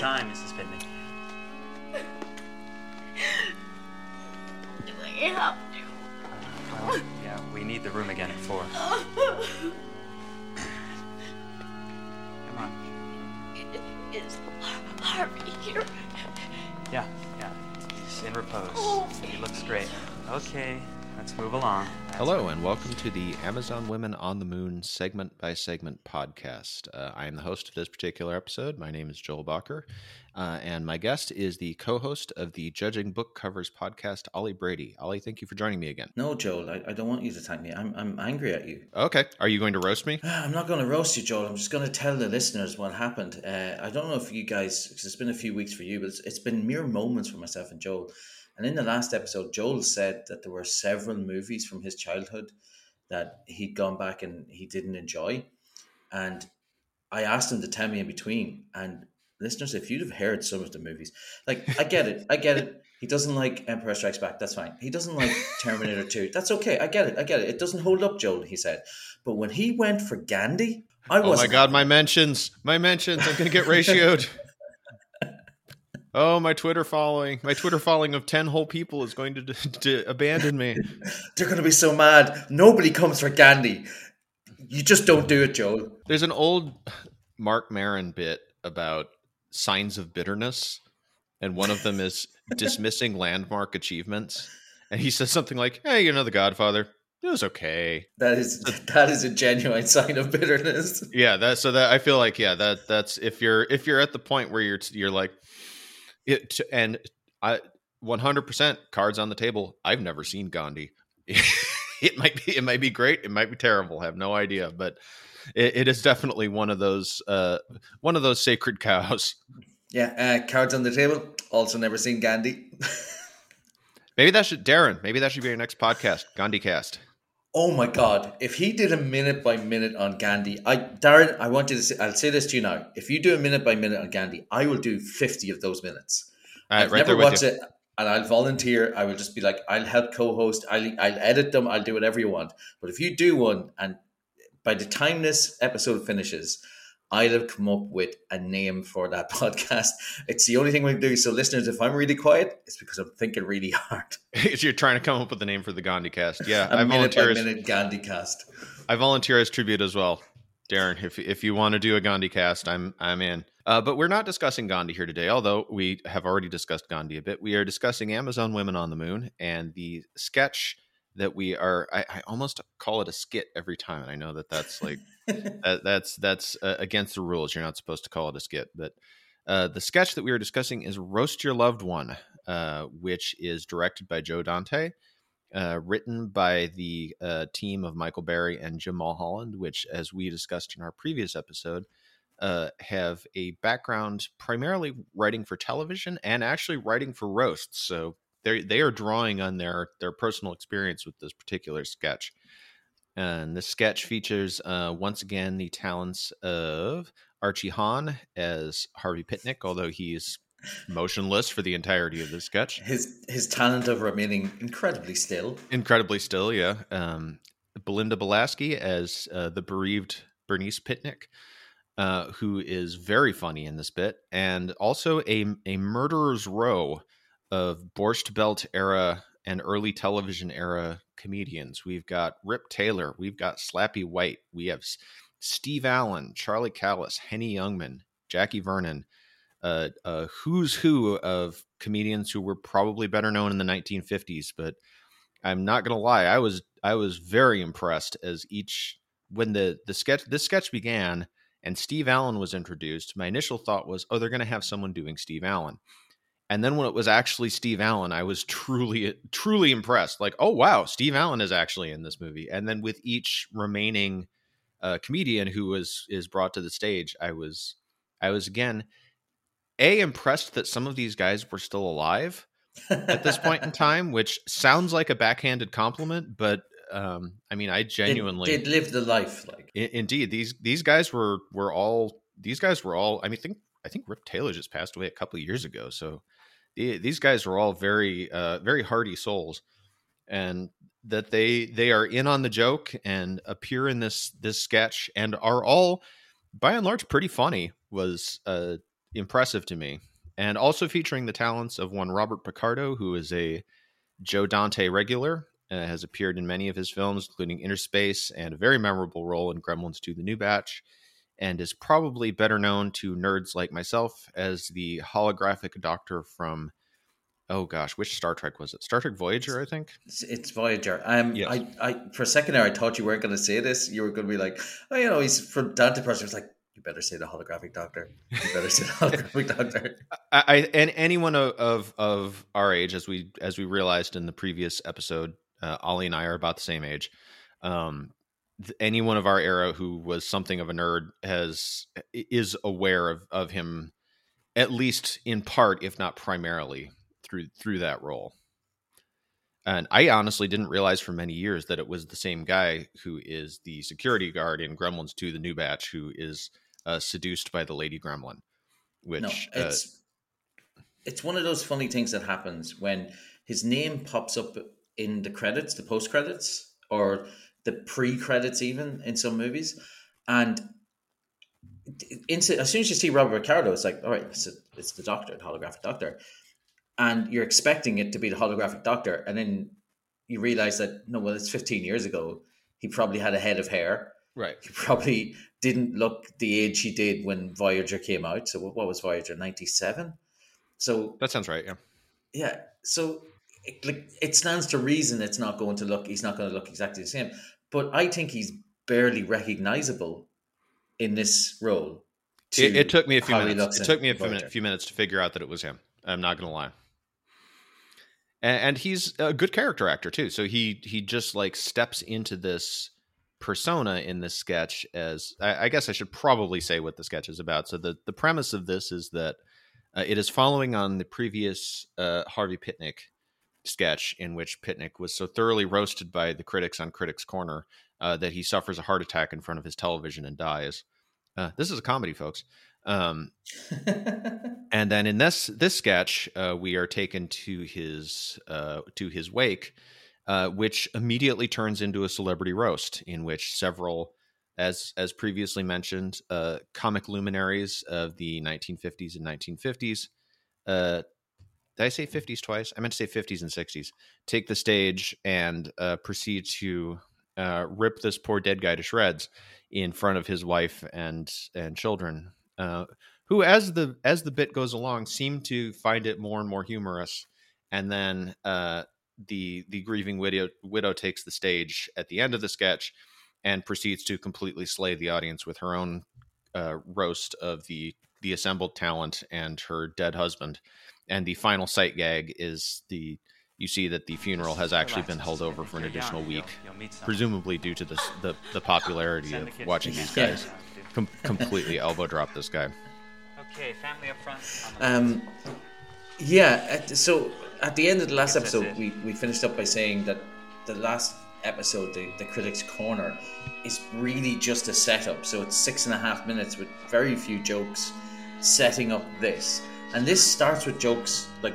time, Mrs. Pitnick. Do I have to? Well, yeah, we need the room again at four. Come on. Is Harvey here? Yeah, yeah. He's in repose. Oh. He looks great. Okay, let's move along. That's Hello, and welcome to the Amazon Women on the Moon segment by segment podcast. Uh, I am the host of this particular episode. My name is Joel Bakker, uh, and my guest is the co host of the Judging Book Covers podcast, Ollie Brady. Ollie, thank you for joining me again. No, Joel, I, I don't want you to thank me. I'm, I'm angry at you. Okay, are you going to roast me? I'm not going to roast you, Joel. I'm just going to tell the listeners what happened. Uh, I don't know if you guys, because it's been a few weeks for you, but it's, it's been mere moments for myself and Joel. And in the last episode, Joel said that there were several movies from his childhood that he'd gone back and he didn't enjoy. And I asked him to tell me in between. And listeners, if you'd have heard some of the movies, like I get it, I get it. He doesn't like Empire Strikes Back. That's fine. He doesn't like Terminator 2. That's okay. I get it. I get it. It doesn't hold up, Joel, he said. But when he went for Gandhi, I was. Oh my god, my mentions, my mentions, I'm going to get ratioed. Oh, my Twitter following, my Twitter following of 10 whole people is going to, to abandon me. They're going to be so mad. Nobody comes for Gandhi. You just don't do it, Joel. There's an old Mark Maron bit about signs of bitterness, and one of them is dismissing landmark achievements. And he says something like, "Hey, you know, The Godfather, it was okay." That is that is a genuine sign of bitterness. Yeah, that so that I feel like yeah, that that's if you're if you're at the point where you're you're like it and I 100% cards on the table. I've never seen Gandhi. it might be it might be great, it might be terrible. I have no idea, but it, it is definitely one of those uh one of those sacred cows. Yeah, uh, cards on the table. Also, never seen Gandhi. Maybe that should Darren. Maybe that should be our next podcast, Gandhi Cast. Oh my God! If he did a minute by minute on Gandhi, I Darren, I want you to. Say, I'll say this to you now. If you do a minute by minute on Gandhi, I will do fifty of those minutes. All right, I've right never watched it, and I'll volunteer. I will just be like, I'll help co-host. I'll I'll edit them. I'll do whatever you want. But if you do one, and by the time this episode finishes, I'll have come up with a name for that podcast. It's the only thing we do. So, listeners, if I'm really quiet, it's because I'm thinking really hard. You're trying to come up with a name for the Gandhi Cast. Yeah, A I minute by volunteer. As, minute Gandhi cast. I volunteer as tribute as well, Darren. If if you want to do a Gandhi Cast, I'm I'm in. Uh, but we're not discussing Gandhi here today, although we have already discussed Gandhi a bit. We are discussing Amazon Women on the Moon and the sketch that we are. I, I almost call it a skit every time, and I know that that's like that, that's that's uh, against the rules. You're not supposed to call it a skit, but uh, the sketch that we are discussing is "Roast Your Loved One," uh, which is directed by Joe Dante, uh, written by the uh, team of Michael Barry and Jim Mulholland, which, as we discussed in our previous episode, uh, have a background primarily writing for television and actually writing for roasts. So they they are drawing on their their personal experience with this particular sketch. And this sketch features uh, once again the talents of Archie Hahn as Harvey Pitnick, although he's motionless for the entirety of the sketch. His his talent of remaining incredibly still. Incredibly still, yeah. Um, Belinda Balaski as uh, the bereaved Bernice Pitnick, uh, who is very funny in this bit, and also a a murderer's row of Borscht Belt era and early television era comedians. We've got Rip Taylor, we've got Slappy White, we have Steve Allen, Charlie Callas, Henny Youngman, Jackie Vernon, uh, a who's who of comedians who were probably better known in the 1950s. But I'm not gonna lie, I was I was very impressed as each when the the sketch this sketch began and Steve Allen was introduced. My initial thought was, oh, they're gonna have someone doing Steve Allen. And then when it was actually Steve Allen, I was truly, truly impressed. Like, oh wow, Steve Allen is actually in this movie. And then with each remaining uh, comedian who was is brought to the stage, I was, I was again, a impressed that some of these guys were still alive at this point in time, which sounds like a backhanded compliment, but um, I mean, I genuinely They'd, they'd lived the life like. I- indeed these these guys were were all these guys were all i mean think i think rip taylor just passed away a couple of years ago so the, these guys were all very uh very hardy souls and that they they are in on the joke and appear in this this sketch and are all by and large pretty funny was uh impressive to me, and also featuring the talents of one Robert Picardo, who is a Joe Dante regular, uh, has appeared in many of his films, including Innerspace and a very memorable role in Gremlins 2 The New Batch, and is probably better known to nerds like myself as the holographic doctor from oh gosh, which Star Trek was it? Star Trek Voyager, I think. It's, Voyager. Um, Yes. I, I, for a second there, I thought you weren't going to say this. You were going to be like, oh, you know, he's from Dante Person. It's like, you better say the holographic doctor. You better say the holographic doctor. I, I and anyone of, of of our age, as we as we realized in the previous episode, uh, Ollie and I are about the same age. Um, anyone of our era who was something of a nerd has is aware of of him, at least in part, if not primarily, through through that role. And I honestly didn't realize for many years that it was the same guy who is the security guard in Gremlins 2, the new batch, who is uh, seduced by the lady gremlin. Which no, uh, it's it's one of those funny things that happens when his name pops up in the credits, the post credits, or the pre credits, even in some movies, and as soon as you see Robert Picardo, it's like, all right, it's, a, it's the Doctor, the holographic Doctor, and you're expecting it to be the holographic Doctor, and then you realize that no, well, it's 15 years ago. He probably had a head of hair. right. He probably didn't look the age he did when Voyager came out. So what was Voyager? 97? So That sounds right. Yeah. yeah, so it, like it stands to reason it's not going to look. He's not going to look exactly the same. But I think he's barely recognizable in this role. It, it took me a few minutes. It took me a few, minute, few minutes to figure out that it was him. I'm not going to lie. And, and he's a good character actor too. So he he just like steps into this persona in this sketch as I, I guess I should probably say what the sketch is about. So the the premise of this is that uh, it is following on the previous uh, Harvey Pitnick sketch in which Pitnick was so thoroughly roasted by the critics on Critics Corner uh, that he suffers a heart attack in front of his television and dies. Uh, this is a comedy, folks. Um, and then in this this sketch, uh, we are taken to his uh, to his wake, uh, which immediately turns into a celebrity roast, in which several, as as previously mentioned, uh, comic luminaries of the 1950s and 1950s. Did I say 50s twice? I meant to say 50s and 60s. Take the stage and uh, proceed to uh, rip this poor dead guy to shreds in front of his wife and and children, uh, who, as the as the bit goes along, seem to find it more and more humorous. And then uh, the the grieving widow widow takes the stage at the end of the sketch and proceeds to completely slay the audience with her own uh, roast of the the assembled talent and her dead husband. And the final sight gag is the you see that the funeral has actually been held over for an additional week, presumably due to the the, the popularity of watching these guys com- completely elbow drop this guy. Okay, family up front. Um, yeah. At, so at the end of the last episode, we, we finished up by saying that the last episode, the, the Critics Corner, is really just a setup. So it's six and a half minutes with very few jokes setting up this. And this starts with jokes like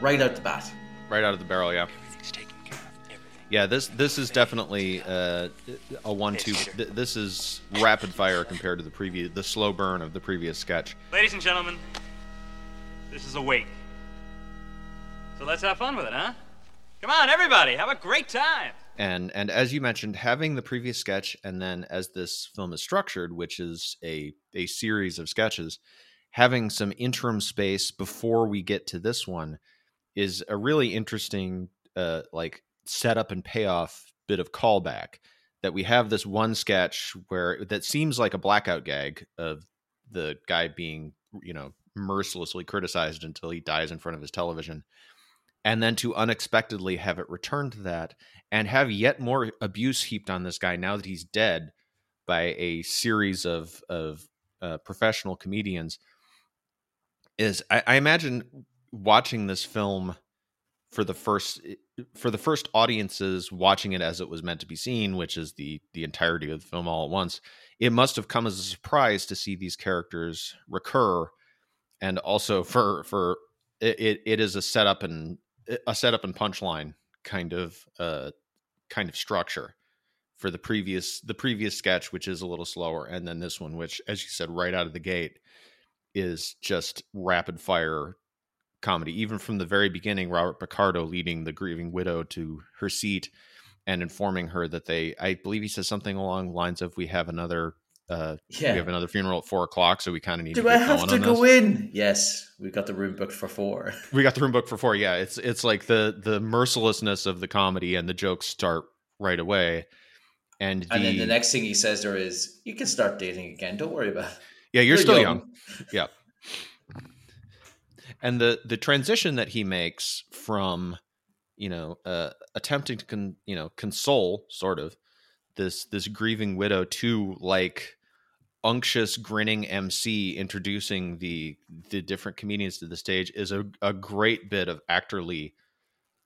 right out the bat. right out of the barrel. Yeah, Everything's taken care of. Everything. yeah. This this is definitely uh, a one-two. th- This is rapid fire compared to the previous, the slow burn of the previous sketch. Ladies and gentlemen, this is a wake. So let's have fun with it, huh? Come on, everybody, have a great time. And and as you mentioned, having the previous sketch, and then as this film is structured, which is a a series of sketches, having some interim space before we get to this one is a really interesting uh like setup and payoff bit of callback that we have this one sketch where that seems like a blackout gag of the guy being you know mercilessly criticized until he dies in front of his television and then to unexpectedly have it return to that and have yet more abuse heaped on this guy now that he's dead by a series of of uh, professional comedians is I, I imagine watching this film for the first for the first audiences watching it as it was meant to be seen which is the the entirety of the film all at once it must have come as a surprise to see these characters recur. And also for for it, it, is a setup and a setup and punchline kind of uh kind of structure for the previous the previous sketch which is a little slower and then this one which as you said right out of the gate is just rapid fire comedy. Even from the very beginning, Robert Picardo leading the grieving widow to her seat and informing her that they, I believe he says something along the lines of, "We have another, uh, Yeah. we have another funeral at four o'clock, so we kind of need Do to I have to go this." in? Yes, we got the room booked for four. We got the room booked for four. Yeah, it's it's like the the mercilessness of the comedy and the jokes start right away, and the, And then the next thing he says there is, "You can start dating again. Don't worry about it." Yeah, you're, You're still young. young. Yeah. And the the transition that he makes from, you know, uh, attempting to con, you know console sort of this this grieving widow to like unctuous grinning MC introducing the the different comedians to the stage is a, a great bit of actorly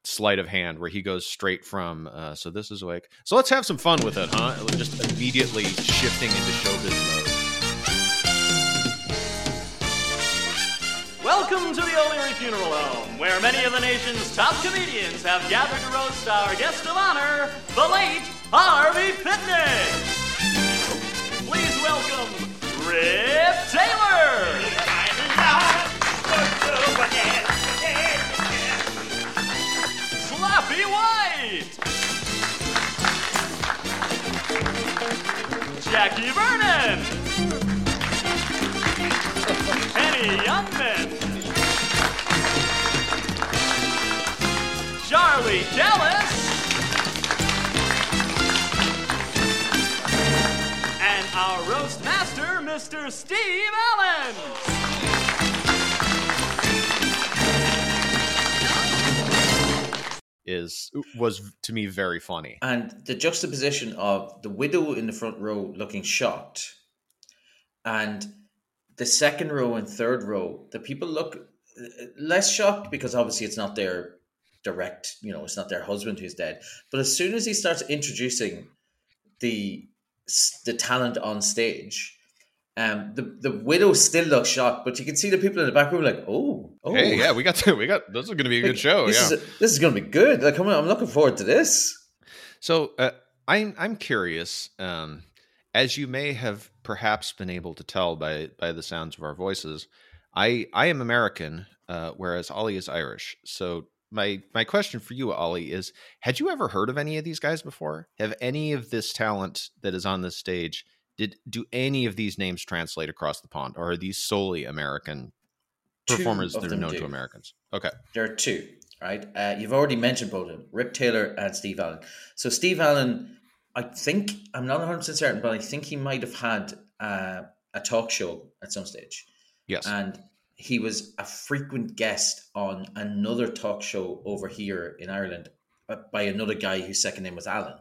sleight of hand where he goes straight from uh, so this is like so let's have some fun with it huh just immediately shifting into showbiz mode Funeral Home, where many of the nation's top comedians have gathered to roast our guest of honor, the late Harvey Pitnick. Please welcome Rip Taylor, Slappy White, Jackie Vernon. Henny Youngman, Charlie Callas, and our roast master, Mr. Steve Allen. is was to me very funny And the juxtaposition of the widow in the front row looking shocked, and the second row and third row, the people look uh, less shocked because obviously it's not their direct, you know, it's not their husband who's dead. But as soon as he starts introducing the the talent on stage, um, the the widow still looks shocked, but you can see the people in the back room like, oh, oh, hey yeah we got to, we got this is going to be a good show This yeah is this is going to be good. Like, come on, I'm looking forward to this. So uh, I'm I'm curious, um, as you may have perhaps been able to tell by by the sounds of our voices, I I am American, uh, whereas Ollie is Irish. So my my question for you, Ollie, is: Had you ever heard of any of these guys before? Have any of this talent that is on this stage? Did do any of these names translate across the pond, or are these solely American Two performers that are known do. to Americans? Okay, There are two, right? Uh, you've already mentioned both of them, Rip Taylor and Steve Allen. So Steve Allen, I think I'm not 100 percent certain, but I think he might have had uh, a talk show at some stage, yes, and he was a frequent guest on another talk show over here in Ireland uh, by another guy whose second name was Allen.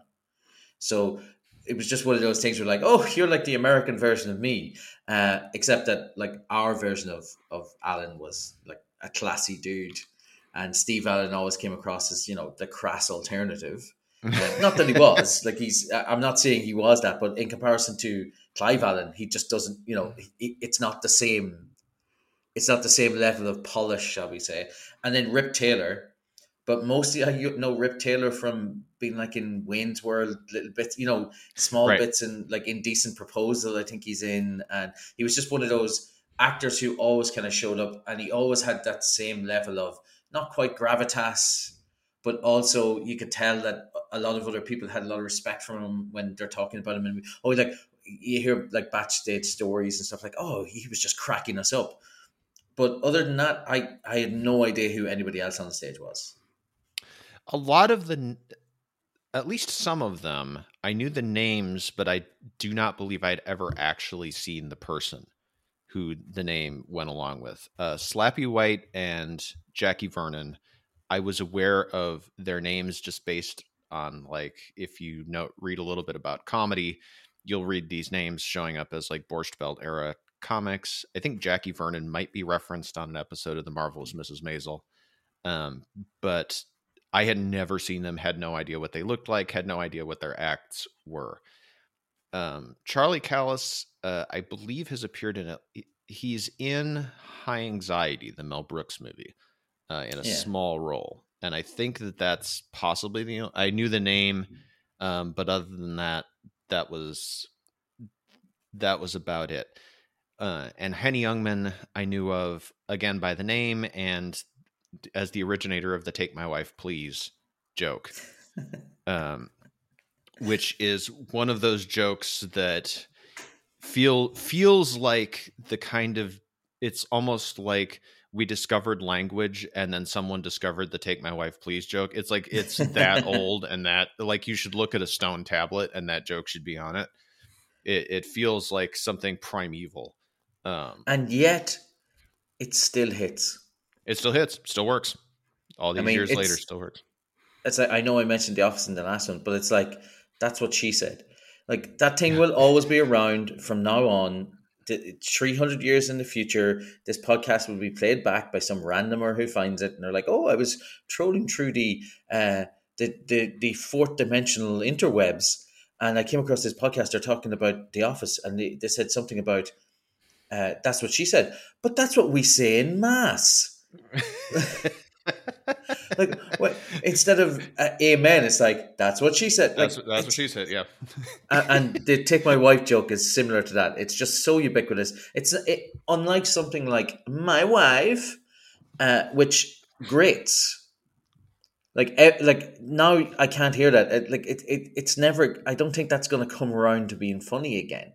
So it was just one of those things where like, oh, you're like the American version of me, uh, except that like our version of of Alan was like a classy dude, and Steve Allen always came across as you know the crass alternative. Uh, not that he was like he's. I'm not saying he was that, but in comparison to Clive Allen, he just doesn't. You know, he, it's not the same. It's not the same level of polish, shall we say? And then Rip Taylor, but mostly I know Rip Taylor from being like in Wayne's World, little bits, you know, small Right. bits and like Indecent Proposal. I think he's in, and he was just one of those actors who always kind of showed up, and he always had that same level of not quite gravitas, but also you could tell that a lot of other people had a lot of respect for him when they're talking about him, and oh, like you hear like backstage stories and stuff like, oh, he was just cracking us up. But other than that, I I had no idea who anybody else on the stage was. a lot of the at least some of them i knew the names but i do not believe i'd ever actually seen the person who the name went along with uh, slappy white and jackie vernon i was aware of their names just based on like if you know read a little bit about comedy you'll read these names showing up as like borscht belt era comics i think jackie vernon might be referenced on an episode of the marvelous mrs maisel um, but I had never seen them, had no idea what they looked like, had no idea what their acts were. Um, Charlie Callas, uh, I believe, has appeared in a. He's in High Anxiety, the Mel Brooks movie, uh, in a Yeah. small role, and I think that that's possibly the. I knew the name, um, but other than that, that was that was about it. Uh, and Henny Youngman, I knew of again by the name and as the originator of the "Take My Wife, Please" joke, um, which is one of those jokes that feel feels like the kind of it's almost like we discovered language and then someone discovered the take my wife please joke. It's like it's that old and that like you should look at a stone tablet and that joke should be on it. It, it feels like something primeval um and yet it still hits it still hits still works all these I mean, years later still works it's like I know I mentioned the office in the last one, but it's like that's what she said. Like that thing will always be around from now on. Three hundred years in the future, this podcast will be played back by some randomer who finds it, and they're like, "Oh, I was trolling through the uh, the, the the fourth dimensional interwebs, and I came across this podcast. They're talking about The Office, and they, they said something about uh, that's what she said, but that's what we say in mass." like what, instead of uh, amen it's like that's what she said. Like, that's, that's what she said yeah. And, and the take my wife joke is similar to that. It's just so ubiquitous. It's it, unlike something like my wife uh, which grates. Like like now i can't hear that. It, like it, it it's never i don't think that's going to come around to being funny again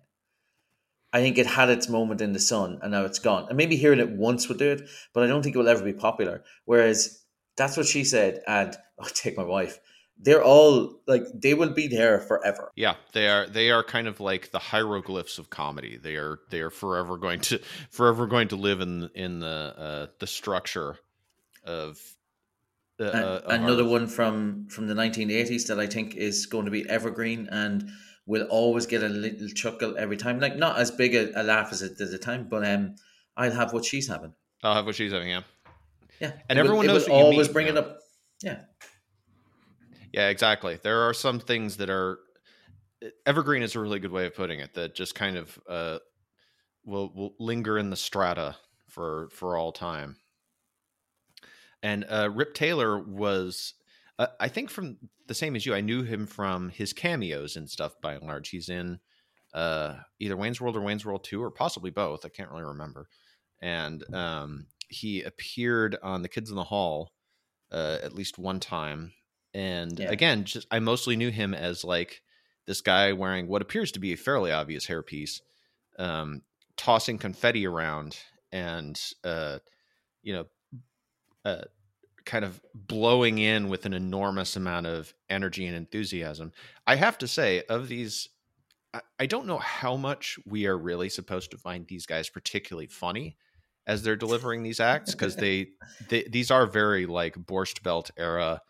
I think it had its moment in the sun and now it's gone. And maybe hearing it once would do it, but I don't think it will ever be popular. Whereas that's what she said, and oh, take my wife. They're all like they will be there forever. Yeah, they are. They are kind of like the hieroglyphs of comedy. They are. They are forever going to forever going to live in in the uh, the structure of. Uh, uh, of another one from from the 1980s that I think is going to be evergreen and will always get a little chuckle every time. Like not as big a, a laugh as it did at the time, but um, I'll have what she's having. I'll have what she's having. Yeah, Yeah, And It everyone knows will what you always mean, bring yeah. it up. Yeah, yeah, exactly. There are some things that are evergreen is a really good way of putting it. That just kind of uh, will will linger in the strata for for all time. And uh, Rip Taylor was, uh, I think, from the same as you. I knew him from his cameos and stuff. By and large, he's in uh, either Wayne's World or Wayne's World Two, or possibly both. I can't really remember. And um, he appeared on The Kids in the Hall uh, at least one time. And Yeah. again, just I mostly knew him as like this guy wearing what appears to be a fairly obvious hairpiece, um, tossing confetti around, and uh, you know, uh, kind of blowing in with an enormous amount of energy and enthusiasm. I have to say, of these, I, don't know how much we are really supposed to find these guys particularly funny as they're delivering these acts because they, they these are very like Borscht Belt era,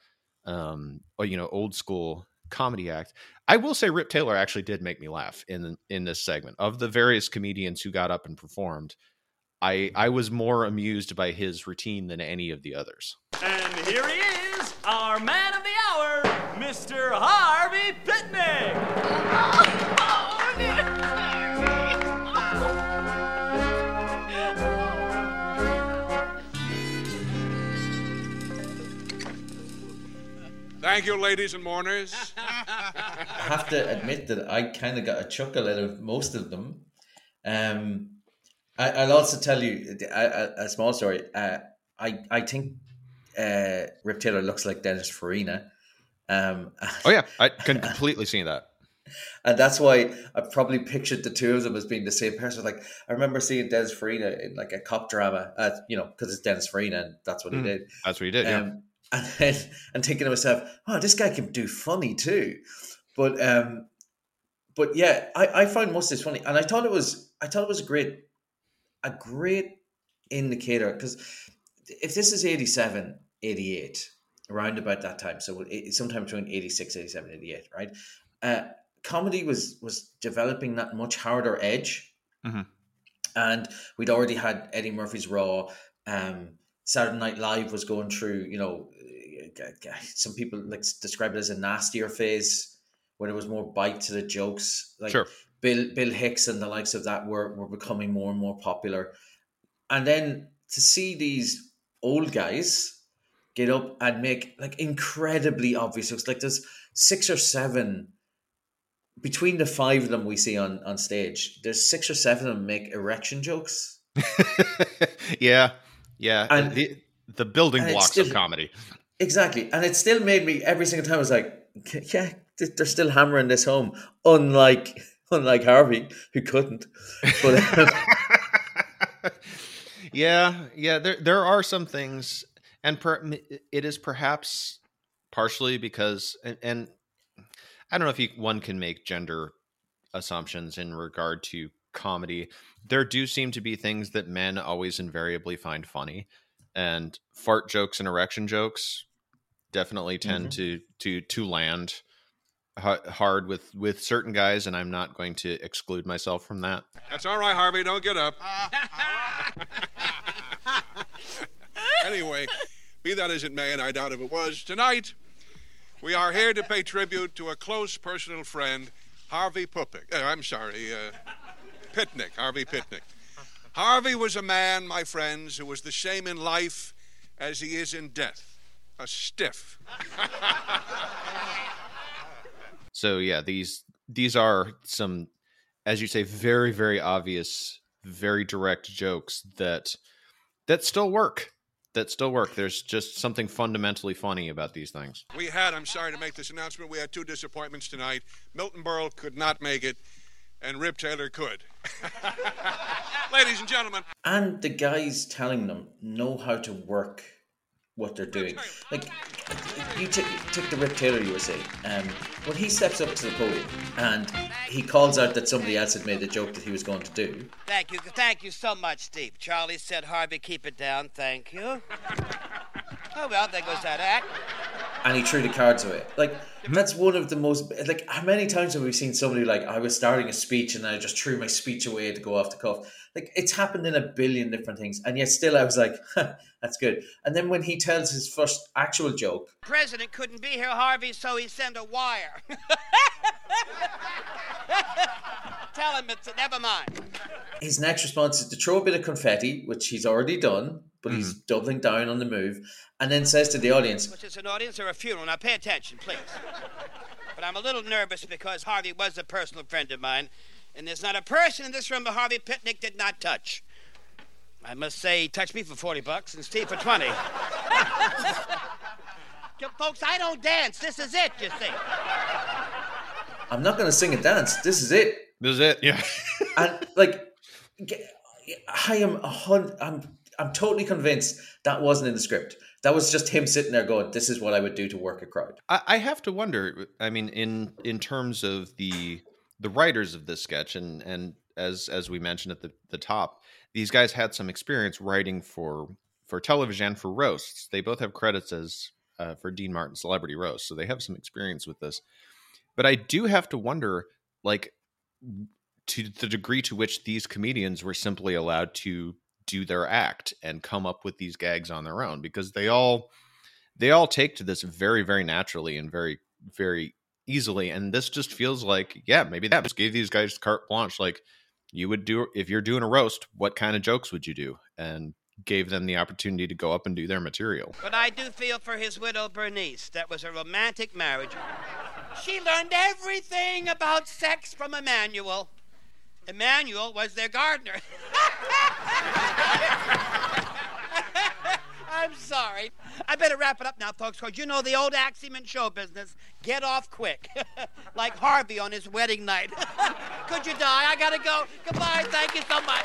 um, or you know, old school comedy act. I will say, Rip Taylor actually did make me laugh in in this segment. Of the various comedians who got up and performed, I I was more amused by his routine than any of the others. And here he is, our man of the hour, Mr. Harvey Pitnick. Thank you, ladies and mourners. I have to admit that I kind of got a chuckle out of most of them. Um, I, I'll also tell you a, a, a small story. Uh, I I think uh, Rip Taylor looks like Dennis Farina. Um, Oh yeah, I can completely see that. and that's why I probably pictured the two of them as being the same person. Like I remember seeing Dennis Farina in like a cop drama, uh, you know, because it's Dennis Farina and that's what Mhm. he did. That's what he did. Yeah. Um, and then and thinking to myself, oh, this guy can do funny too. But um, but yeah, I, I found most of this funny, and I thought it was I thought it was a great a great indicator because if this is 87, 88, around about that time, so sometime between 86, 87, 88, right? Uh, comedy was was developing that much harder edge, Mhm. and we'd already had Eddie Murphy's Raw. Um, Saturday Night Live was going through, you know, uh, some people like describe it as a nastier phase where there was more bite to the jokes. Like Sure. Bill Bill Hicks and the likes of that were were becoming more and more popular, and then to see these old guys get up and make like incredibly obvious jokes, like there's six or seven between the five of them we see on on stage, there's six or seven of them make erection jokes. yeah, yeah. And- the, the building and blocks of comedy. Exactly, and it still made me every single time. I was like, yeah, they're still hammering this home. Unlike unlike Harvey, who couldn't. But um, yeah, yeah. There there are some things, and per, it is perhaps partially because, and, and I don't know if you, one can make gender assumptions in regard to comedy. There do seem to be things that men always invariably find funny, and fart jokes and erection jokes definitely tend to to to land hard with with certain guys, and I'm not going to exclude myself from that. That's all right, Harvey. Don't get up. anyway, be that as it may, and I doubt if it was, tonight we are here to pay tribute to a close personal friend, Harvey Pupik. Uh, I'm sorry, uh, Pitnick, Harvey Pitnick. Harvey was a man, my friends, who was the same in life as he is in death. A stiff. So yeah, these these are some, as you say, very very obvious, very direct jokes that that still work. That still work. There's just something fundamentally funny about these things. We had, I'm sorry to make this announcement, we had two disappointments tonight. Milton Berle could not make it, and Rip Taylor could. Ladies and gentlemen, and the guys telling them know how to work what they're doing. Like you took, take the Rip Taylor you were saying. Um, when he steps up to the podium and he calls out that somebody else had made the joke that he was going to do, Thank you. Thank you so much, Steve. Charlie said, Harvey, keep it down. Thank you. Oh, well, there goes that act. and he threw the cards away. Like that's one of the most like how many times have we seen somebody like I was starting a speech and I just threw my speech away to go off the cuff. Like it's happened in a billion different things, and yet still I was like, "That's good." And then when he tells his first actual joke, President couldn't be here, Harvey, so he sent a wire. Tell him it's never mind. his next response is to throw a bit of confetti, which he's already done, but he's mm. doubling down on the move, and then says to the audience, Was is an audience or a funeral? Now pay attention, please. But I'm a little nervous because Harvey was a personal friend of mine, and there's not a person in this room that Harvey Pitnick did not touch. I must say, he touched me for 40 bucks and Steve for 20. Folks, I don't dance. This is it, you see. "I'm not going to sing and dance. This is it." This is it. Yeah. and like I am a hun- I'm I'm totally convinced that wasn't in the script. That was just him sitting there going, "This is what I would do to work a crowd." I, I have to wonder. I mean, in in terms of the the writers of this sketch, and and as as we mentioned at the the top, these guys had some experience writing for for television for roasts. They both have credits as uh, for Dean Martin Celebrity Roast, so they have some experience with this. But I do have to wonder, like, to the degree to which these comedians were simply allowed to do their act and come up with these gags on their own, because they all they all take to this very very naturally and very very easily and this just feels like yeah maybe that just gave these guys carte blanche like you would do if you're doing a roast what kind of jokes would you do and gave them the opportunity to go up and do their material But I do feel for his widow, Bernice. That was a romantic marriage. She learned everything about sex from Emmanuel. Emmanuel was their gardener. I'm sorry. I better wrap it up now, folks, because you know the old axiom in show business get off quick. like Harvey on his wedding night. Could you die? I gotta go. Goodbye. Thank you so much.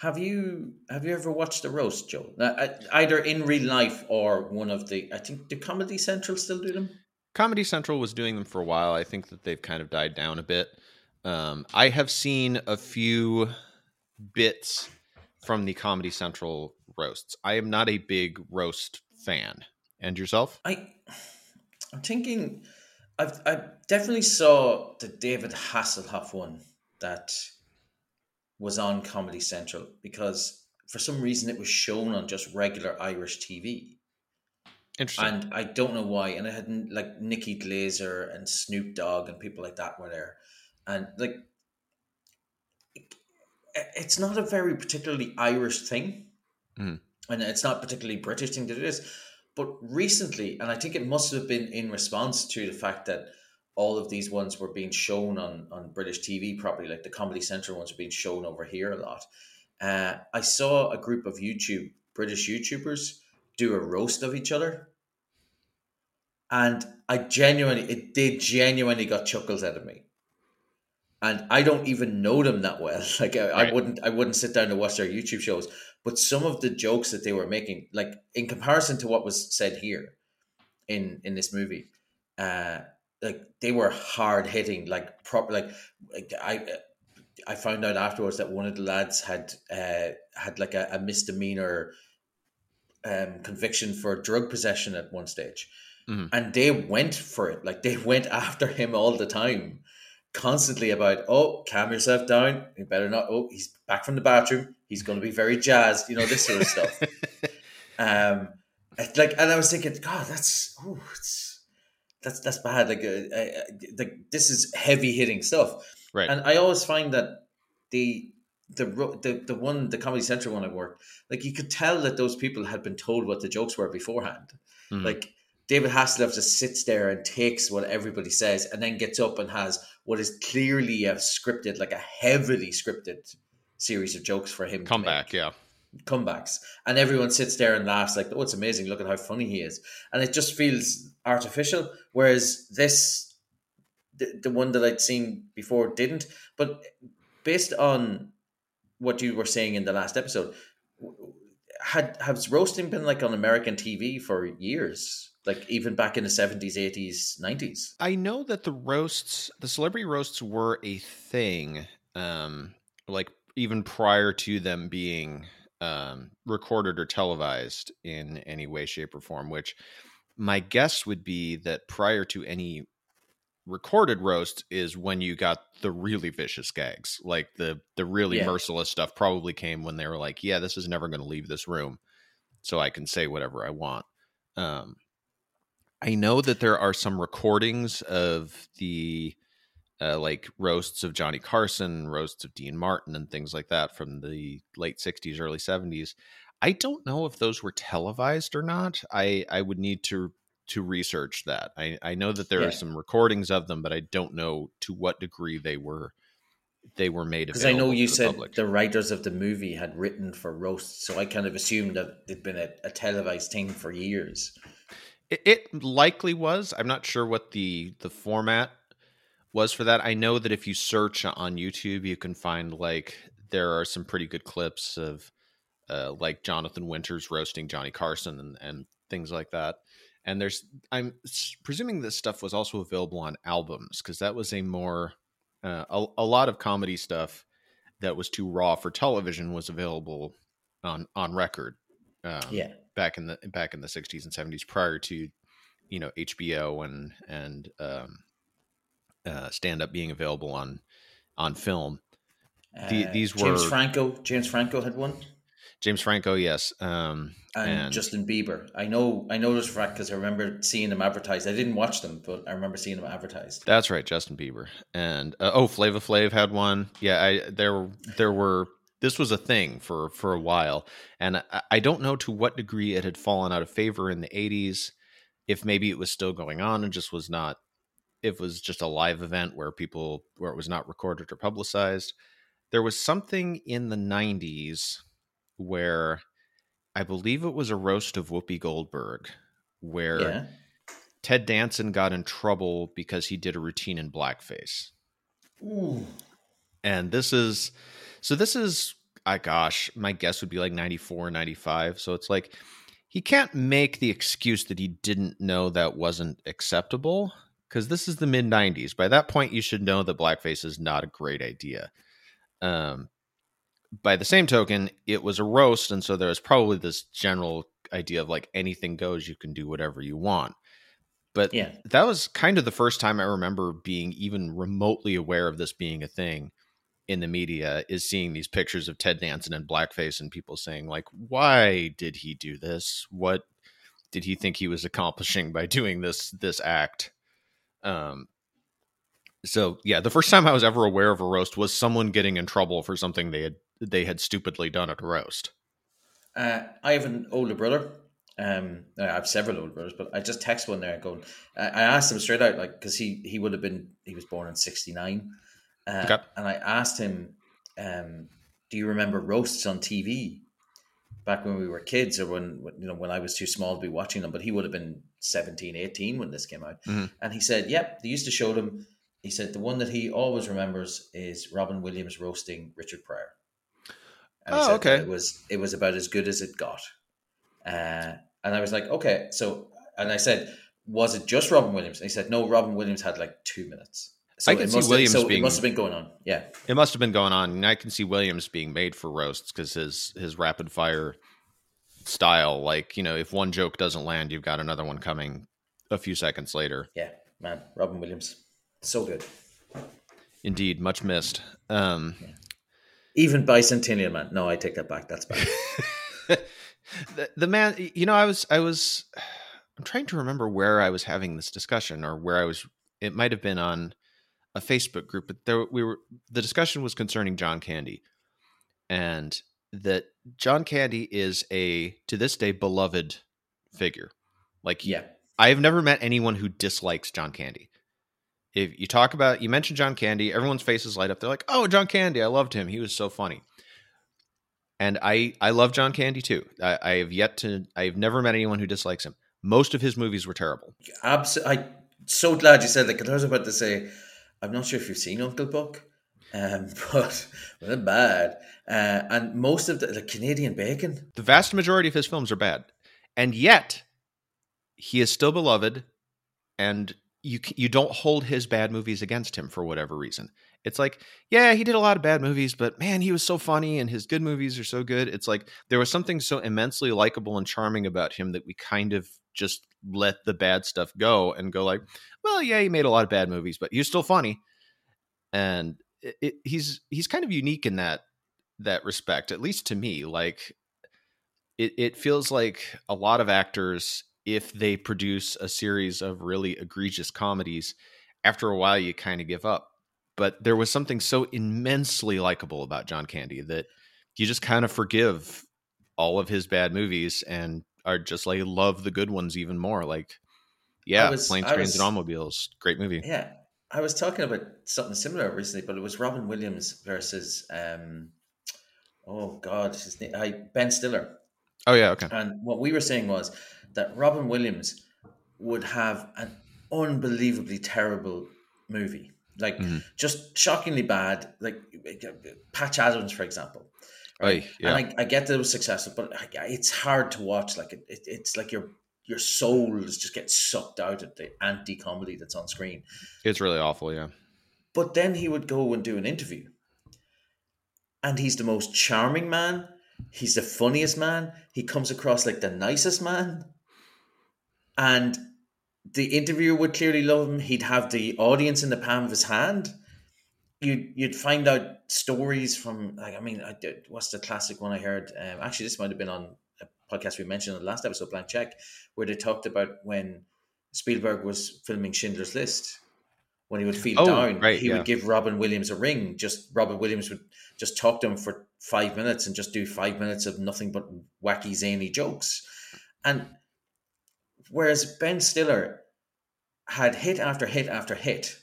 Have you have you ever watched the roast, Joe? Uh, uh, either in real life or one of the I think the Comedy Central still do them? comedy central was doing them for a while i think that they've kind of died down a bit um, i have seen a few bits from the comedy central roasts i am not a big roast fan and yourself I I'm thinking I've I definitely saw the David Hasselhoff one that was on Comedy Central because for some reason it was shown on just regular Irish TV. interesting And I don't know why. And I had like Nikki Glazer and Snoop Dogg and people like that were there. And like, it's not a very particularly Irish thing. Mhm. And it's not particularly British thing to do this. But recently, and I think it must have been in response to the fact that all of these ones were being shown on on British TV properly, like the Comedy Central ones are being shown over here a lot. Uh, I saw a group of YouTube British YouTubers do a roast of each other, and I genuinely it they genuinely got chuckles out of me. And I don't even know them that well. Like I, I wouldn't I wouldn't sit down to watch their YouTube shows. But some of the jokes that they were making, like in comparison to what was said here in in this movie, uh, like they were hard hitting, like proper, like, like I. I found out afterwards that one of the lads had uh, had like a, a misdemeanor um, conviction for drug possession at one stage, Mhm. and they went for it. Like they went after him all the time, constantly about, "Oh, calm yourself down. You better not. Oh, he's back from the bathroom. He's going to be very jazzed. You know this sort of stuff." um, like, and I was thinking, God, that's oh, it's that's that's bad. Like, uh, uh, like this is heavy hitting stuff. Right. And I always find that the the the the one the Comedy Central one I worked, like you could tell that those people had been told what the jokes were beforehand. Mhm. Like David Hasselhoff just sits there and takes what everybody says, and then gets up and has what is clearly a scripted, like a heavily scripted series of jokes for him. Come back, yeah. comebacks. And everyone sits there and laughs like oh it's amazing. Look at how funny he is. And it just feels artificial. Whereas this the, the one that i'd seen before didn't. But based on what you were saying in the last episode had has roasting been like on american tv for years like even back in the 70s 80s 90s I know that the roasts, the celebrity roasts were a thing, um, like even prior to them being um, recorded or televised in any way, shape, or form. Which my guess would be that prior to any recorded roast is when you got the really vicious gags, like the the really Yeah. merciless stuff. Probably came when they were like, "Yeah, this is never going to leave this room, so I can say whatever I want." Um, I know that there are some recordings of the uh, like roasts of Johnny Carson, roasts of Dean Martin, and things like that from the late '60s, early '70s. I don't know if those were televised or not. I I would need to to research that. I I know that there Yeah. are some recordings of them, but I don't know to what degree they were they were made of. because i know you said public. the writers of the movie had written for roasts so i kind of assumed that it'd been a, a televised thing for years It, it likely was. I'm not sure what the the format was for that. I know that if you search on YouTube, you can find like there are some pretty good clips of uh, like Jonathan Winters roasting Johnny Carson and, and things like that. And there's I'm presuming this stuff was also available on albums because that was a more uh, a, a lot of comedy stuff that was too raw for television was available on on record. Um, yeah back in the back in the 60s and 70s prior to you know HBO and and um, uh, stand up being available on on film. The- Uh, these James were- Franco. James Franco had one, James Franco, yes, um, and, and, Justin Bieber. I know. I know this for because I remember seeing them advertised. I didn't watch them, but I remember seeing them advertised. that's right, Justin Bieber, and uh, oh, Flavor Flav had one. Yeah, I there there were this was a thing for for a while, and I, I don't know to what degree it had fallen out of favor in the 80s. If maybe it was still going on and just was not it was just a live event where people where it was not recorded or publicized there was something in the 90s where i believe it was a roast of whoopi goldberg where Yeah. ted danson got in trouble because he did a routine in blackface Ooh. and this is so this is i gosh my guess would be like 94 95 so it's like he can't make the excuse that he didn't know that wasn't acceptable because this is the mid 90s by that point you should know that blackface is not a great idea. Um by the same token it was a roast and so there was probably this general idea of like anything goes you can do whatever you want. But Yeah. that was kind of the first time I remember being even remotely aware of this being a thing in the media is seeing these pictures of Ted Danson in blackface and people saying like why did he do this? What did he think he was accomplishing by doing this this act? Um so yeah the first time I was ever aware of a roast was someone getting in trouble for something they had they had stupidly done at a roast. Uh, I have an older brother, Um, I have several older brothers, but I just text one there and going. I I asked him straight out, like, because he he would have been he was born in '69, uh, Okay. and I asked him, um, "Do you remember roasts on TV back when we were kids, or when you know when I was too small to be watching them?" But he would have been 17, 18 when this came out, Mhm. and he said, "Yep, they used to show them." He said the one that he always remembers is Robin Williams roasting Richard Pryor. And Oh, said okay. It was it was about as good as it got. Uh, and I was like, okay, so and I said, was it just Robin Williams? And he said, no, Robin Williams had like two minutes. So I can see must have- Williams so being- it must have been going on. Yeah, It must have been going on, and I can see Williams being made for roasts because his his rapid fire style, like you know, if one joke doesn't land, you've got another one coming a few seconds later. yeah, man, Robin Williams, so good. Indeed, much missed. Um, Even Bicentennial Man. No, I take that back. That's bad. the, the man, you know, I was I was I'm trying to remember where I was having this discussion or where I was. It might have been on a Facebook group, but there we were. The discussion was concerning John Candy, and that John Candy is a to this day beloved figure. Like, yeah, I have never met anyone who dislikes John Candy. If you talk about, you mention John Candy, everyone's faces light up. They're like, "Oh, John Candy, I loved him. He was so funny." And I, I love John Candy too. I, I have yet to, I have never met anyone who dislikes him. Most of his movies were terrible. Abs- I'm so glad you said that because I was about to say, I'm not sure if you've seen Uncle Buck, um, but well, they're bad. Uh, and most of the, the Canadian bacon, The vast majority of his films are bad, and yet he is still beloved, and you you don't hold his bad movies against him for whatever reason. It's like, yeah, he did a lot of bad movies, but man, he was so funny, and his good movies are so good. It's like there was something so immensely likable and charming about him that we kind of just let the bad stuff go and go like, well, yeah, he made a lot of bad movies, but he's still funny, and it, it, he's he's kind of unique in that that respect, at least to me. Like it, it feels like a lot of actors, if they produce a series of really egregious comedies, after a while you kind of give up. But there was something so immensely likable about John Candy that you just kind of forgive all of his bad movies and are just like love the good ones even more. Like, yeah, was- Planes, Trains, was- and Automobiles, great movie. yeah. I was talking about something similar recently, but it was Robin Williams versus, um, oh God, his name, I, Ben Stiller. Oh yeah, okay. And what we were saying was that Robin Williams would have an unbelievably terrible movie, like Mhm. just shockingly bad, like Patch Adams, for example. Oy, yeah. And I, I get that it was successful, but I, it's hard to watch. Like it, it, it's like your your soul is just getting sucked out of the anti comedy that's on screen. It's really awful. Yeah. But then he would go and do an interview. And he's the most charming man. He's the funniest man. He comes across like the nicest man. And the interviewer would clearly love him. He'd have the audience in the palm of his hand. You'd, you'd find out stories from, like, I mean, I did, what's the classic one I heard? Um, actually, this might have been on a podcast we mentioned in the last episode, Blank Check, where they talked about when Spielberg was filming Schindler's List when he would feel Oh, down, right, he yeah. would give Robin Williams a ring. Just Robin Williams would just talk to him for five minutes and just do five minutes of nothing but wacky, zany jokes. And whereas Ben Stiller had hit after hit after hit,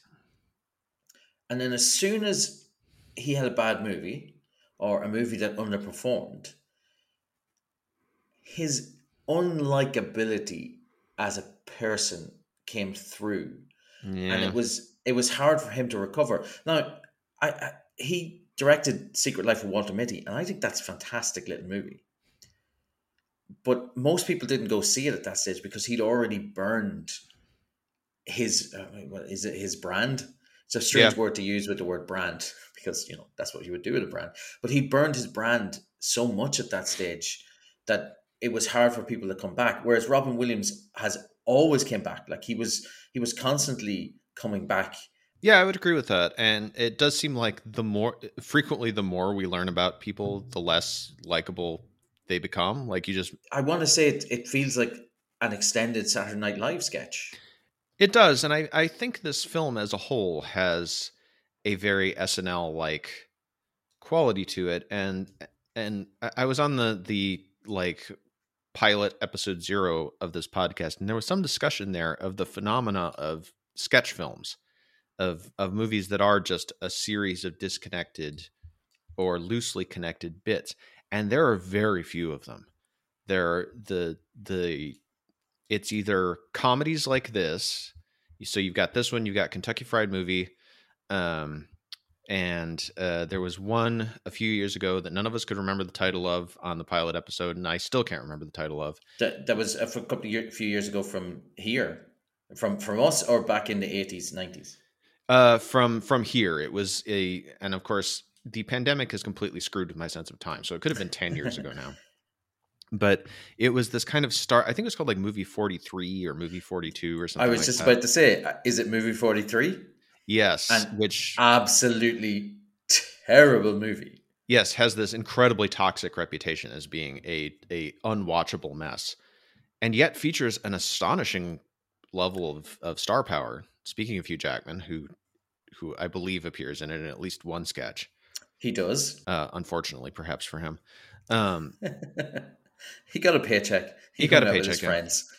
and then as soon as he had a bad movie or a movie that underperformed, his unlikability as a person came through Yeah. and it was it was hard for him to recover. Now, I, I he directed Secret Life of Walter Mitty, and I think that's a fantastic little movie. But most people didn't go see it at that stage because he'd already burned his uh, what is it his brand. It's a strange Yeah. word to use with the word brand because you know that's what you would do with a brand. But he burned his brand so much at that stage that it was hard for people to come back. Whereas Robin Williams has always came back. Like he was he was constantly coming back. Yeah, I would agree with that. And it does seem like the more frequently the more we learn about people, the less likable they become. Like you just I want to say it, it feels like an extended Saturday Night Live sketch. it does, and I I think this film as a whole has a very SNL like quality to it. And and I- I was on the the like pilot episode zero of this podcast, and there was some discussion there of the phenomena of sketch films, of of movies that are just a series of disconnected or loosely connected bits, and there are very few of them. There are the the it's either comedies like this. So you've got this one, you've got Kentucky Fried Movie, um, and uh, there was one a few years ago that none of us could remember the title of on the pilot episode, and I still can't remember the title of. That that was a couple of year, few years ago from here, from from us, or back in the eighties, nineties. Uh, from from here, it was a, and of course, the pandemic has completely screwed with my sense of time, so it could have been ten years ago now. But it was this kind of star. I think it was called like movie forty three or movie forty two or something. I was like just that. about to say, uh, is it movie forty three? yes, and- which Absolutely terrible movie. yes has this incredibly toxic reputation as being a a unwatchable mess and yet features an astonishing level of, of star power speaking of hugh jackman who who i believe appears in it in at least one sketch He does. uh, unfortunately perhaps for him um, he got a paycheck. He got a paycheck, friends.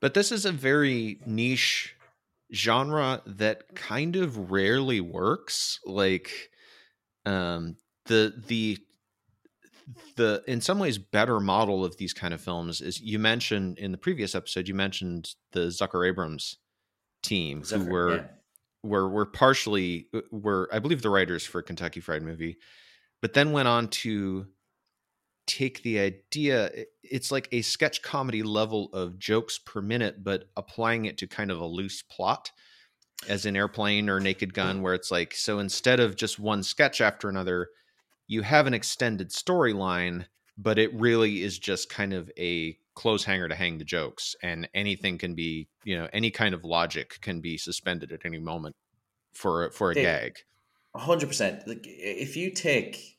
but this is a very niche genre that kind of rarely works like um the the the in some ways better model of these kind of films is you mentioned in the previous episode you mentioned the Zucker Abrahams team who were yeah. Were were partially uh, were I believe the writers for Kentucky Fried Movie, but then went on to take the idea it's like a sketch comedy level of jokes per minute but applying it to kind of a loose plot as in airplane or naked gun where it's like so instead of just one sketch after another you have an extended storyline but it really is just kind of a clothes hanger to hang the jokes and anything can be you know any kind of logic can be suspended at any moment for for a They- gag hundred percent. Like if you take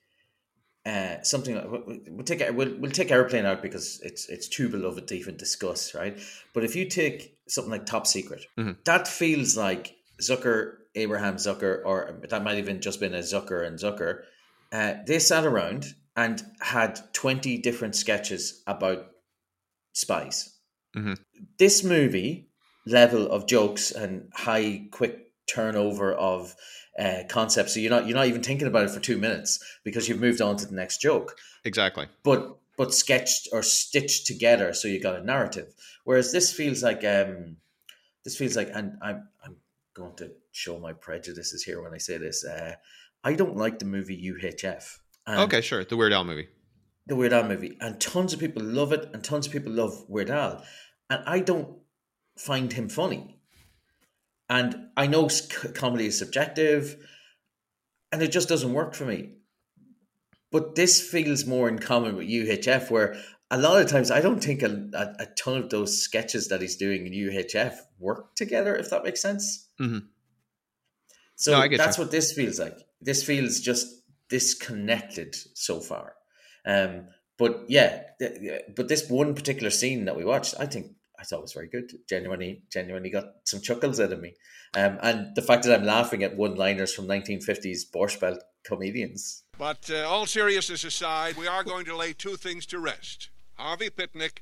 uh, something, like- we'll take we'll, we'll take airplane out because it's it's too beloved to even discuss, right? But if you take something like Top Secret, Mhm. that feels like Zucker, Abraham Zucker, or that might even just been a Zucker and Zucker. Uh, they sat around and had twenty different sketches about spies. Mhm. This movie level of jokes and high quick turnover of uh, concepts. So you're not you're not even thinking about it for two minutes because you've moved on to the next joke. exactly But but sketched or stitched together, so you got a narrative. Whereas this feels like um, this feels like, and I'm I'm going to show my prejudices here when I say this. Uh, I don't like the movie UHF. And okay sure the weird al movie the Weird Al movie, and tons of people love it, and tons of people love Weird Al, and I don't find him funny. And I know comedy is subjective, and it just doesn't work for me. But this feels more in common with UHF, where a lot of times I don't think a, a, a ton of those sketches that he's doing in UHF work together, if that makes sense. Mhm. So No, that's you. what this feels like. This feels just disconnected so far. Um, but yeah, th- but this one particular scene that we watched, I think I thought was very good. Genuinely, genuinely got some chuckles out of me. Um, and the fact that I'm laughing at one-liners from 1950s Borscht Belt comedians. But uh, all seriousness aside, we are going to lay two things to rest Harvey Pitnick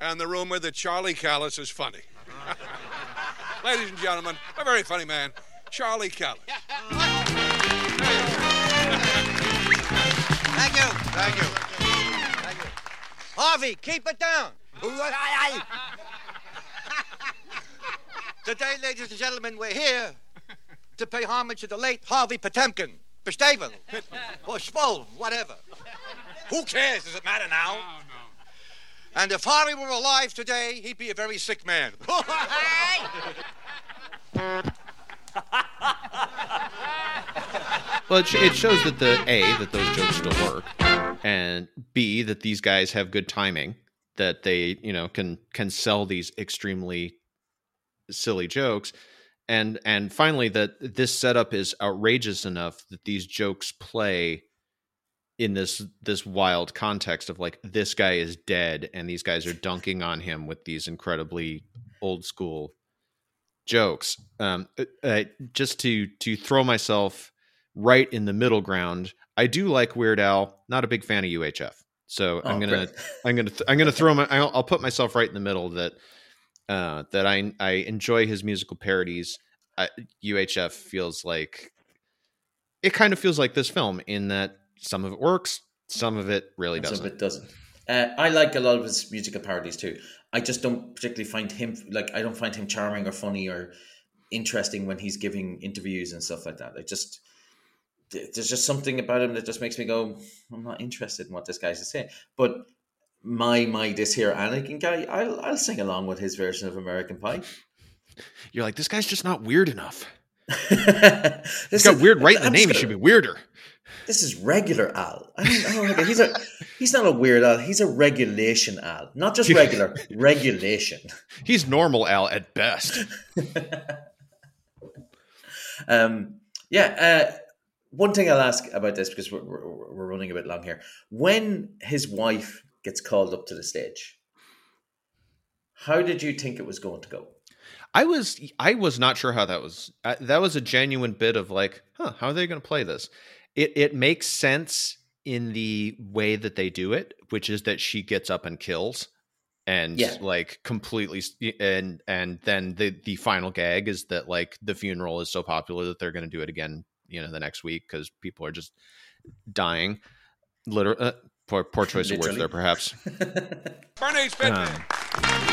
and the rumor that Charlie Callas is funny. Ladies and gentlemen, a very funny man, Charlie Callas. Thank you. Thank you. Harvey, keep it down. Today, ladies and gentlemen, we're here to pay homage to the late Harvey Potemkin. Bestaven. Or Schwol, whatever. Who cares? Does it matter now? Oh, and if Harvey were alive today, he'd be a very sick man. Well, it, sh- it shows that the A, that those jokes still work, and B, that these guys have good timing, that they, you know, can can sell these extremely silly jokes. And and finally that this setup is outrageous enough that these jokes play in this this wild context of like this guy is dead and these guys are dunking on him with these incredibly old school jokes. Um, uh, uh, just to to throw myself right in the middle ground, I do like Weird Al. Not a big fan of UHF. So I'm Oh, gonna great. I'm gonna th- I'm gonna throw my I'll, I'll put myself right in the middle that uh, that I I enjoy his musical parodies. I, UHF feels like it kind of feels like this film in that some of it works, some of it really doesn't. of it doesn't. Uh, I like a lot of his musical parodies too. I just don't particularly find him like I don't find him charming or funny or interesting when he's giving interviews and stuff like that. I just there's just something about him that just makes me go, I'm not interested in what this guy's saying. But my my this here Anakin guy, I'll I'll sing along with his version of American Pie. You're like this guy's just not weird enough. this He's got is- weird right in the name. He should be weirder. This is regular Al. I mean, oh, okay, he's a he's not a weird Al. He's a regulation Al, not just regular regulation. He's normal Al at best. Um, yeah. Uh, one thing I'll ask about this because we're, we're, we're running a bit long here. When his wife gets called up to the stage, how did you think it was going to go? I was I was not sure how that was. Uh, that was a genuine bit of like, huh? How are they going to play this? It it makes sense in the way that they do it, which is that she gets up and kills, and Yeah. like completely, and and then the the final gag is that like the funeral is so popular that they're going to do it again, you know, the next week because people are just dying. Literally, uh, poor poor choice of words there, perhaps. Bernice Pitnick. Um,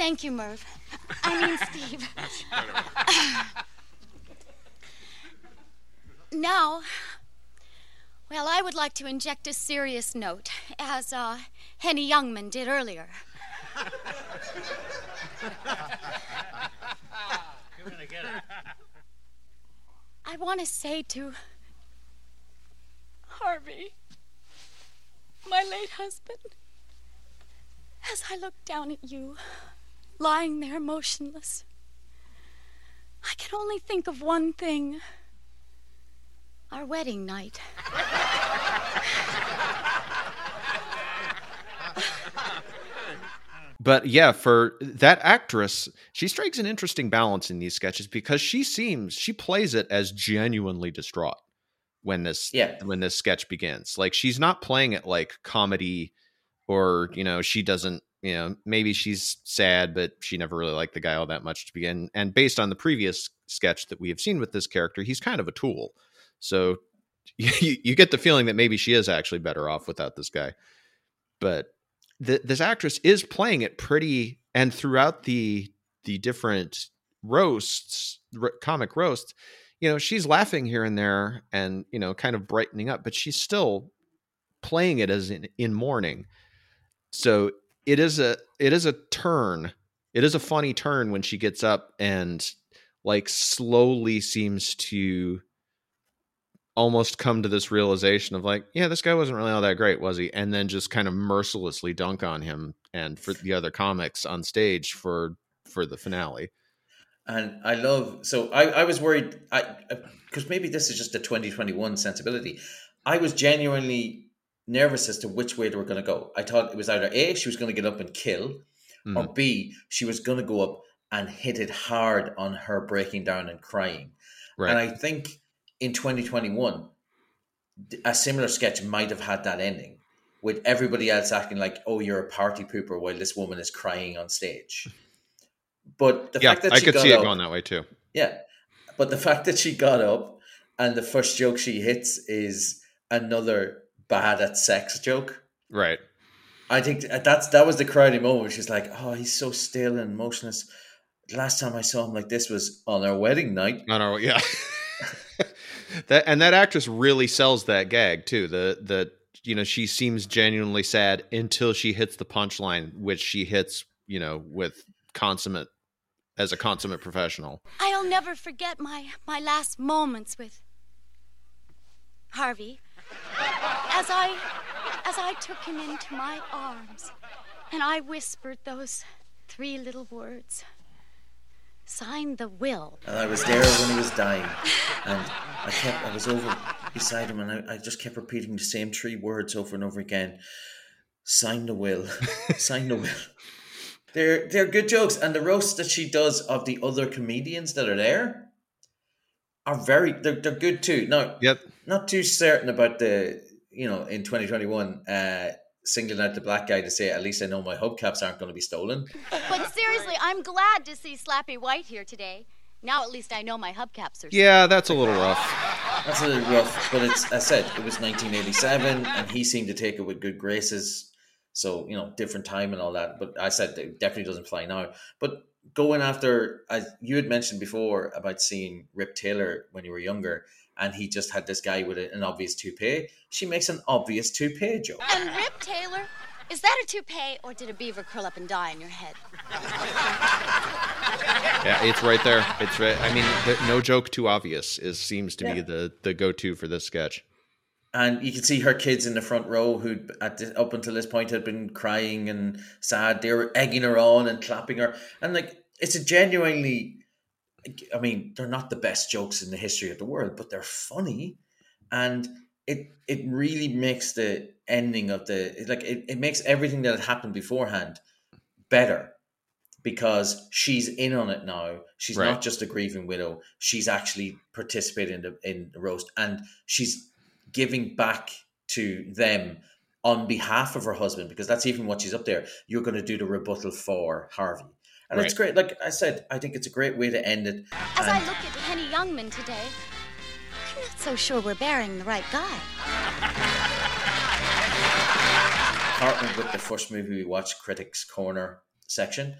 Thank you, Merv. I mean, Steve. now, well, I would like to inject a serious note, as uh, Henny Youngman did earlier. I want to say to Harvey, my late husband, as I look down at you, lying there motionless, I can only think of one thing our wedding night. but yeah, for that actress, she strikes an interesting balance in these sketches because she seems she plays it as genuinely distraught when this Yeah. when this sketch begins. Like she's not playing it like comedy or, you know, she doesn't, you know, maybe she's sad but she never really liked the guy all that much to begin. And based on the previous sketch that we have seen with this character, he's kind of a tool. So you, you get the feeling that maybe she is actually better off without this guy. But th- this actress is playing it pretty, and throughout the the different roasts, r- comic roasts, you know, she's laughing here and there, and you know, kind of brightening up, but she's still playing it as in, in mourning. So it is a it is a turn. It is a funny turn when she gets up and like slowly seems to almost come to this realization of like, yeah, this guy wasn't really all that great, was he? And then just kind of mercilessly dunk on him and for the other comics on stage for for the finale. And I love so I, I was worried I because maybe this is just a 2021 sensibility. I was genuinely nervous as to which way they were going to go. I thought it was either A, she was going to get up and kill, Mm. or B, she was going to go up and hit it hard on her breaking down and crying. Right. And I think in 2021, a similar sketch might have had that ending with everybody else acting like, oh, you're a party pooper while this woman is crying on stage. But the yeah, fact that I she could got see up, it going that way too. yeah. But the fact that she got up and the first joke she hits is another bad at sex joke. Right. I think that's that was the crowding moment. She's like, "Oh, he's so still and motionless." The Last time I saw him like this was on our wedding night. No, no, yeah. that and that actress really sells that gag too. The the you know she seems genuinely sad until she hits the punchline, which she hits you know with consummate as a consummate professional. I'll never forget my, my last moments with Harvey as I as I took him into my arms and I whispered those three little words. Sign the will. And I was there when he was dying, and I kept I was over beside him, and I, I just kept repeating the same three words over and over again. sign the will, sign the will. They're they're good jokes, and the roast that she does of the other comedians that are there are very they're, they're good too. Now, Yep. not too certain about the you know in 2021 uh singling out the black guy to say at least I know my hubcaps aren't going to be stolen. But seriously, I'm glad to see Slappy White here today. Now at least I know my hubcaps are. Yeah, that's a little rough. That's a little rough, but it's I said it was 1987, and he seemed to take it with good graces. So you know, different time and all that. But I said it definitely doesn't fly now. But going after, as you had mentioned before about seeing Rip Taylor when you were younger, and he just had this guy with an obvious toupee. She makes an obvious toupee joke. And Rip Taylor, is that a toupee or did a beaver curl up and die in your head? Yeah, it's right there. It's right. I mean, the, no joke too obvious is seems to be the the go to for this sketch. and you can see her kids in the front row who at this, up until this point had been crying and sad they were egging her on and clapping her and like it's a genuinely i mean they're not the best jokes in the history of the world but they're funny and it it really makes the ending of the like it, it makes everything that had happened beforehand better because she's in on it now. She's Right. not just a grieving widow. She's actually participating in the in the roast and she's giving back to them on behalf of her husband because that's even what she's up there. You're going to do the rebuttal for harvey. And it's great like i said i think it's a great way to end it. As I look at Henny Youngman today, I'm not so sure we're burying the right guy. partnered with the first movie we watched, Critics Corner section.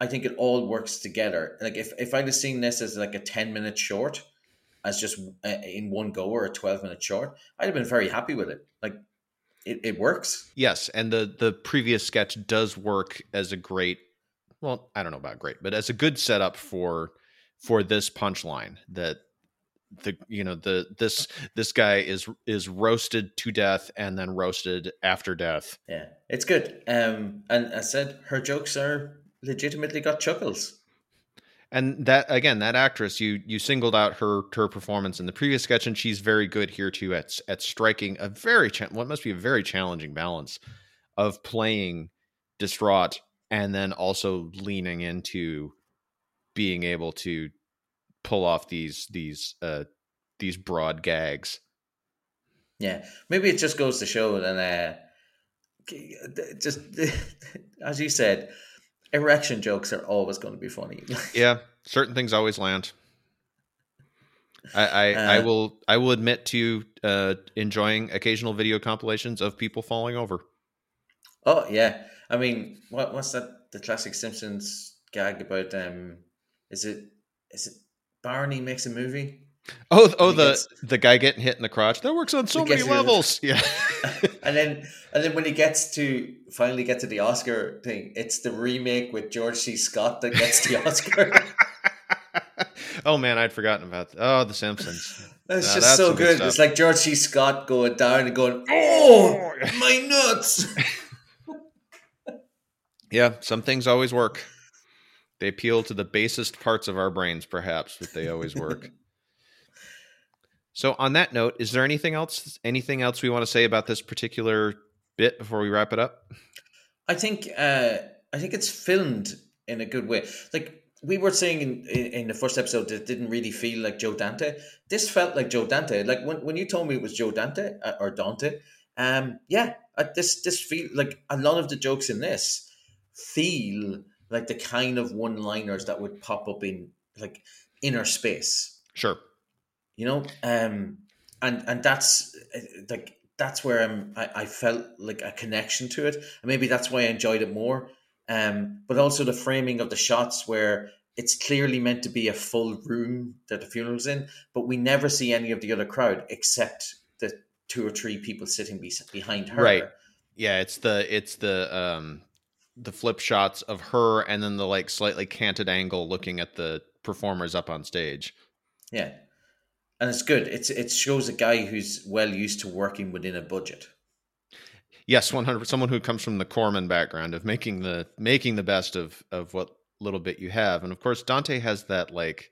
I think it all works together. Like if, if I'd have seen this as like a ten minute short, as just uh, in one go or a twelve minute short, I'd have been very happy with it. Like it, it works. Yes, and the the previous sketch does work as a great. Well, I don't know about great, but as a good setup for for this punchline that the you know the this this guy is is roasted to death and then roasted after death. Yeah, it's good. Um, and I said her jokes are legitimately got chuckles. And that again, that actress you you singled out her her performance in the previous sketch, and she's very good here too at at striking a very cha- what must be a very challenging balance of playing distraught and then also leaning into being able to pull off these these uh these broad gags. Yeah, maybe it just goes to show that uh, just as you said, erection jokes are always going to be funny. Yeah, certain things always land. I I, I Uh, will I will admit to uh, enjoying occasional video compilations of people falling over. Oh yeah, I mean, what what's that? The classic Simpsons gag about um, is it is it Barney makes a movie? Oh, oh, the gets- the guy getting hit in the crotch. That works on so many in the- levels. Yeah, and then and then when he gets to finally get to the Oscar thing, it's the remake with George C. Scott that gets the Oscar. oh man, I'd forgotten about. That. Oh, The Simpsons. That's Now, just that's so good good. It's like George C. Scott going down and going, "Oh, oh my nuts!" Yeah, some things always work. They appeal to the basest parts of our brains, perhaps, but they always work. so, on that note, is there anything else? Anything else we want to say about this particular bit before we wrap it up? I think uh, I think it's filmed in a good way. Like we were saying in, in, in the first episode, that it didn't really feel like Joe Dante. This felt like Joe Dante. Like when, when you told me it was Joe Dante uh, or Dante, um, yeah, uh, this this feel like a lot of the jokes in this feel like the kind of one liners that would pop up in like Innerspace Sure. you know um and and that's like that's where I'm, I, I felt like a connection to it and maybe that's why I enjoyed it more um but also the framing of the shots where it's clearly meant to be a full room that the funeral's in but we never see any of the other crowd except the two or three people sitting be- behind her Right. Yeah, it's the it's the um the flip shots of her and then the like slightly canted angle looking at the performers up on stage. yeah and it's good it's it shows a guy who's well used to working within a budget Yes, one hundred. Someone who comes from the Corman background of making the making the best of of what little bit you have, and of course Dante has that like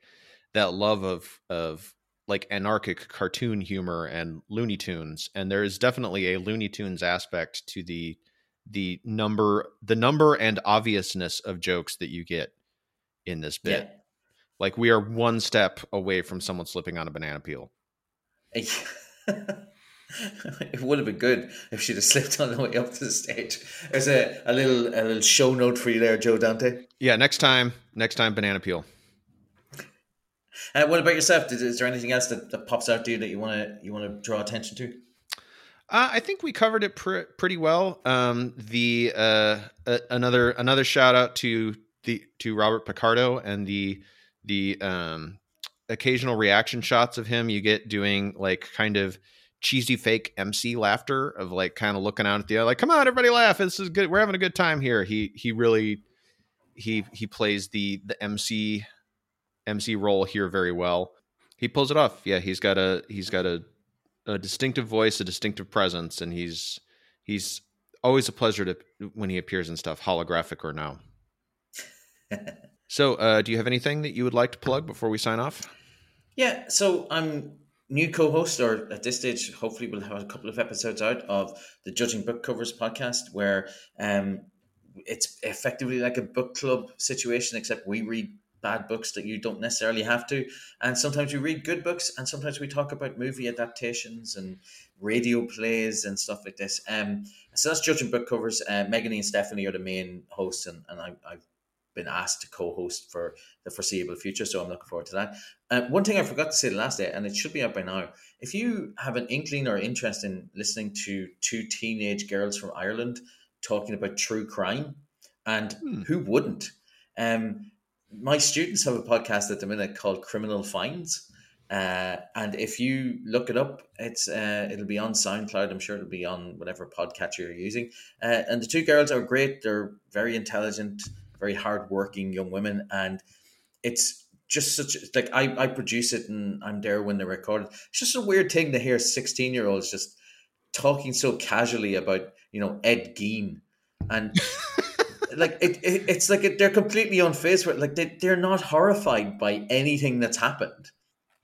that love of of like anarchic cartoon humor and Looney Tunes, and there is definitely a Looney Tunes aspect to the the number the number and obviousness of jokes that you get in this bit. Yeah. Like we are one step away from someone slipping on a banana peel. it would have been good if she'd have slipped on the way up to the stage. There's a, a little a little show note for you there, Joe Dante. Yeah, next time, next time banana peel. Uh, what about yourself? Is, is there anything else that, that pops out to you that you want to you want to draw attention to? Uh, I think we covered it pr- pretty well. Um, the uh, uh, another another shout out to the to Robert Picardo and the the um, occasional reaction shots of him. You get doing like kind of cheesy fake MC laughter of like kind of looking out at the other like come on everybody laugh. This is good. We're having a good time here. He he really he he plays the the MC MC role here very well. He pulls it off. Yeah he's got a he's got a a distinctive voice a distinctive presence and he's he's always a pleasure to when he appears in stuff holographic or no. So uh do you have anything that you would like to plug before we sign off? Yeah, so I'm new co-host, or at this stage, hopefully we'll have a couple of episodes out of the Judging Book Covers podcast, where um, it's effectively like a book club situation, except we read bad books that you don't necessarily have to, and sometimes we read good books, and sometimes we talk about movie adaptations and radio plays and stuff like this. Um, so that's Judging Book Covers. Uh, Megan and Stephanie are the main hosts, and, and I, I've been asked to co-host for the foreseeable future, so I'm looking forward to that. Uh, one thing I forgot to say the last day, and it should be out by now. If you have an inkling or interest in listening to two teenage girls from Ireland talking about true crime, and who wouldn't? Um, my students have a podcast at the minute called Criminal Finds. Uh, and if you look it up, it's uh, it'll be on SoundCloud. I'm sure it'll be on whatever podcatcher you're using. Uh, and the two girls are great. They're very intelligent, very hardworking young women, and it's just such like I, I produce it and I'm there when they record it. It's just a weird thing to hear 16 year olds just talking so casually about you know Ed Gein and like it, it it's like it, they're completely unfazed with like they, they're not horrified by anything that's happened.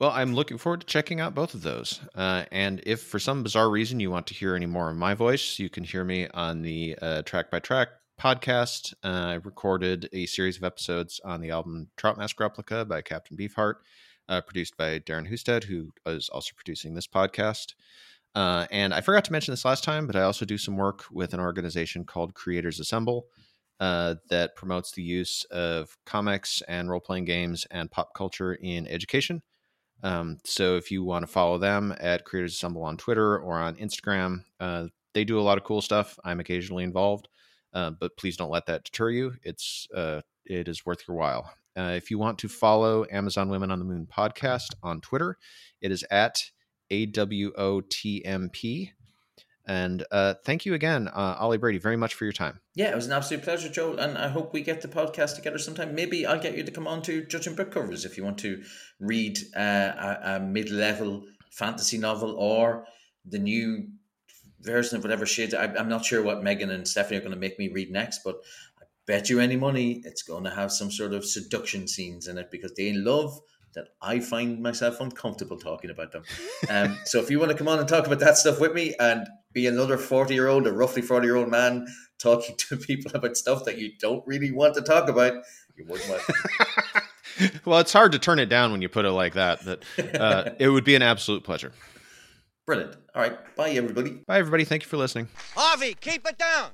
Well, I'm looking forward to checking out both of those. Uh, and if for some bizarre reason you want to hear any more of my voice, you can hear me on the uh, Track by Track podcast. Uh, I recorded a series of episodes on the album Trout Mask Replica by Captain Beefheart, uh, produced by Darren Husted, who is also producing this podcast. Uh, and I forgot to mention this last time, but I also do some work with an organization called Creators Assemble uh, that promotes the use of comics and role playing games and pop culture in education. Um, so if you want to follow them at Creators Assemble on Twitter or on Instagram, uh, they do a lot of cool stuff. I'm occasionally involved, uh, but please don't let that deter you. It's uh, it is worth your while. Uh, if you want to follow Amazon Women on the Moon podcast on Twitter, it is at AWOTMP. And uh, thank you again, uh, Ollie Brady, very much for your time. Yeah, it was an absolute pleasure, Joel, and I hope we get the podcast together sometime. Maybe I'll get you to come on to Judging Book Covers if you want to read uh, a, a mid-level fantasy novel or the new version of whatever shit. I, I'm not sure what Megan and Stephanie are going to make me read next, but I bet you any money it's going to have some sort of seduction scenes in it because they love that I find myself uncomfortable talking about them. Um, so if you want to come on and talk about that stuff with me and be another 40 year old or roughly 40 year old man talking to people about stuff that you don't really want to talk about, you're more than welcome. well, it's hard to turn it down when you put it like that. But uh, it would be an absolute pleasure. Brilliant. All right. Bye, everybody. Bye, everybody. Thank you for listening. Harvey, keep it down.